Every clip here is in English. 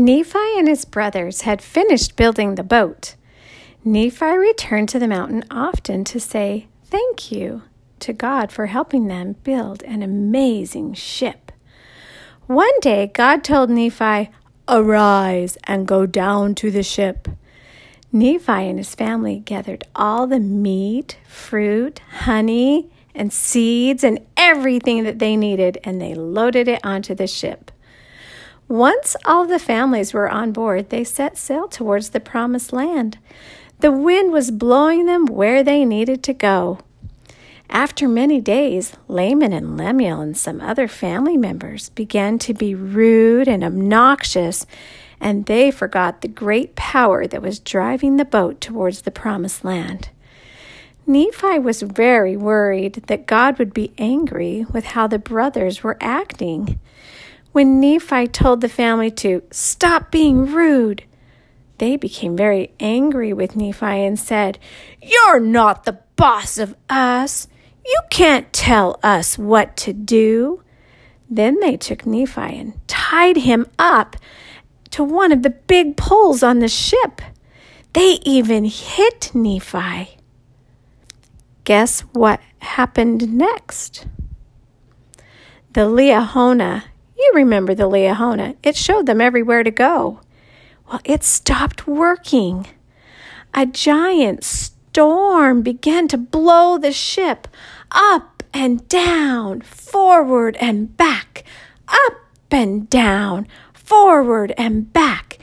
Nephi and his brothers had finished building the boat. Nephi returned to the mountain often to say thank you to God for helping them build an amazing ship. One day, God told Nephi, Arise and go down to the ship. Nephi and his family gathered all the meat, fruit, honey, and seeds and everything that they needed, and they loaded it onto the ship. Once all the families were on board, they set sail towards the promised land. The wind was blowing them where they needed to go. After many days, Laman and Lemuel and some other family members began to be rude and obnoxious, and they forgot the great power that was driving the boat towards the promised land. Nephi was very worried that God would be angry with how the brothers were acting. When Nephi told the family to stop being rude, they became very angry with Nephi and said, You're not the boss of us. You can't tell us what to do. Then they took Nephi and tied him up to one of the big poles on the ship. They even hit Nephi. Guess what happened next? The Liahona you remember the Liahona. It showed them everywhere to go. Well, it stopped working. A giant storm began to blow the ship up and down, forward and back, up and down, forward and back.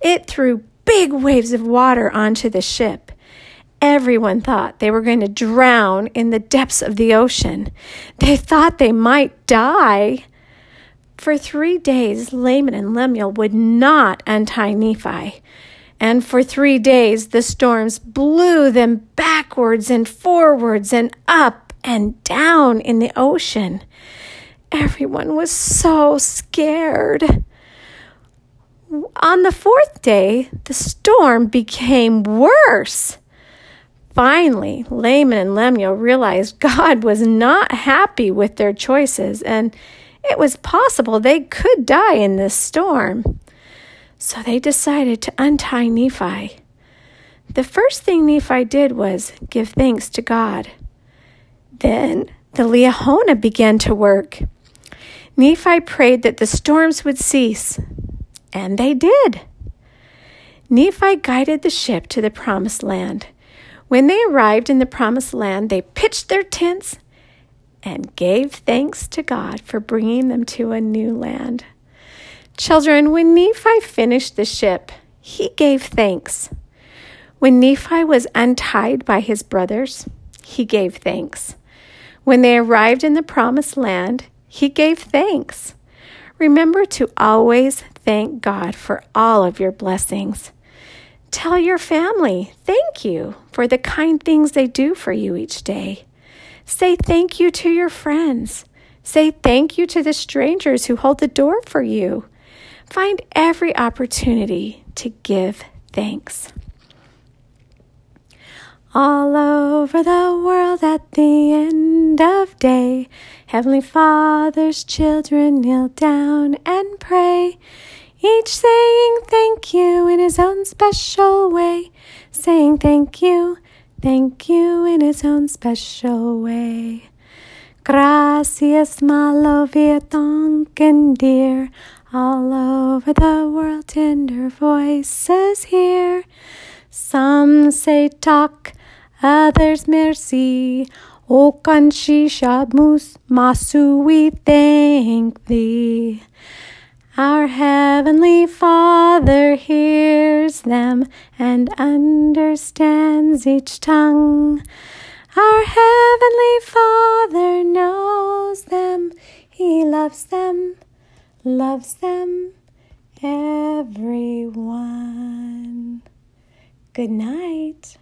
It threw big waves of water onto the ship. Everyone thought they were going to drown in the depths of the ocean. They thought they might die. For three days, Laman and Lemuel would not untie Nephi. And for three days, the storms blew them backwards and forwards and up and down in the ocean. Everyone was so scared. On the fourth day, the storm became worse. Finally, Laman and Lemuel realized God was not happy with their choices and it was possible they could die in this storm. So they decided to untie Nephi. The first thing Nephi did was give thanks to God. Then the Liahona began to work. Nephi prayed that the storms would cease, and they did. Nephi guided the ship to the promised land. When they arrived in the promised land, they pitched their tents and gave thanks to God for bringing them to a new land. Children, when Nephi finished the ship, he gave thanks. When Nephi was untied by his brothers, he gave thanks. When they arrived in the promised land, he gave thanks. Remember to always thank God for all of your blessings. Tell your family thank you for the kind things they do for you each day. Say thank you to your friends. Say thank you to the strangers who hold the door for you. Find every opportunity to give thanks. All over the world at the end of day, Heavenly Father's children kneel down and pray, each saying thank you in his own special way, saying thank you thank you in his own special way. Gracias, Mahalo, wir danken dir. All over the world, tender voices hear. Some say talk, others merci. O kanshi shamus masu, we thank thee. Our Heavenly Father hears them and understands each tongue. Our Heavenly Father knows them, He loves them, loves them, everyone. Good night.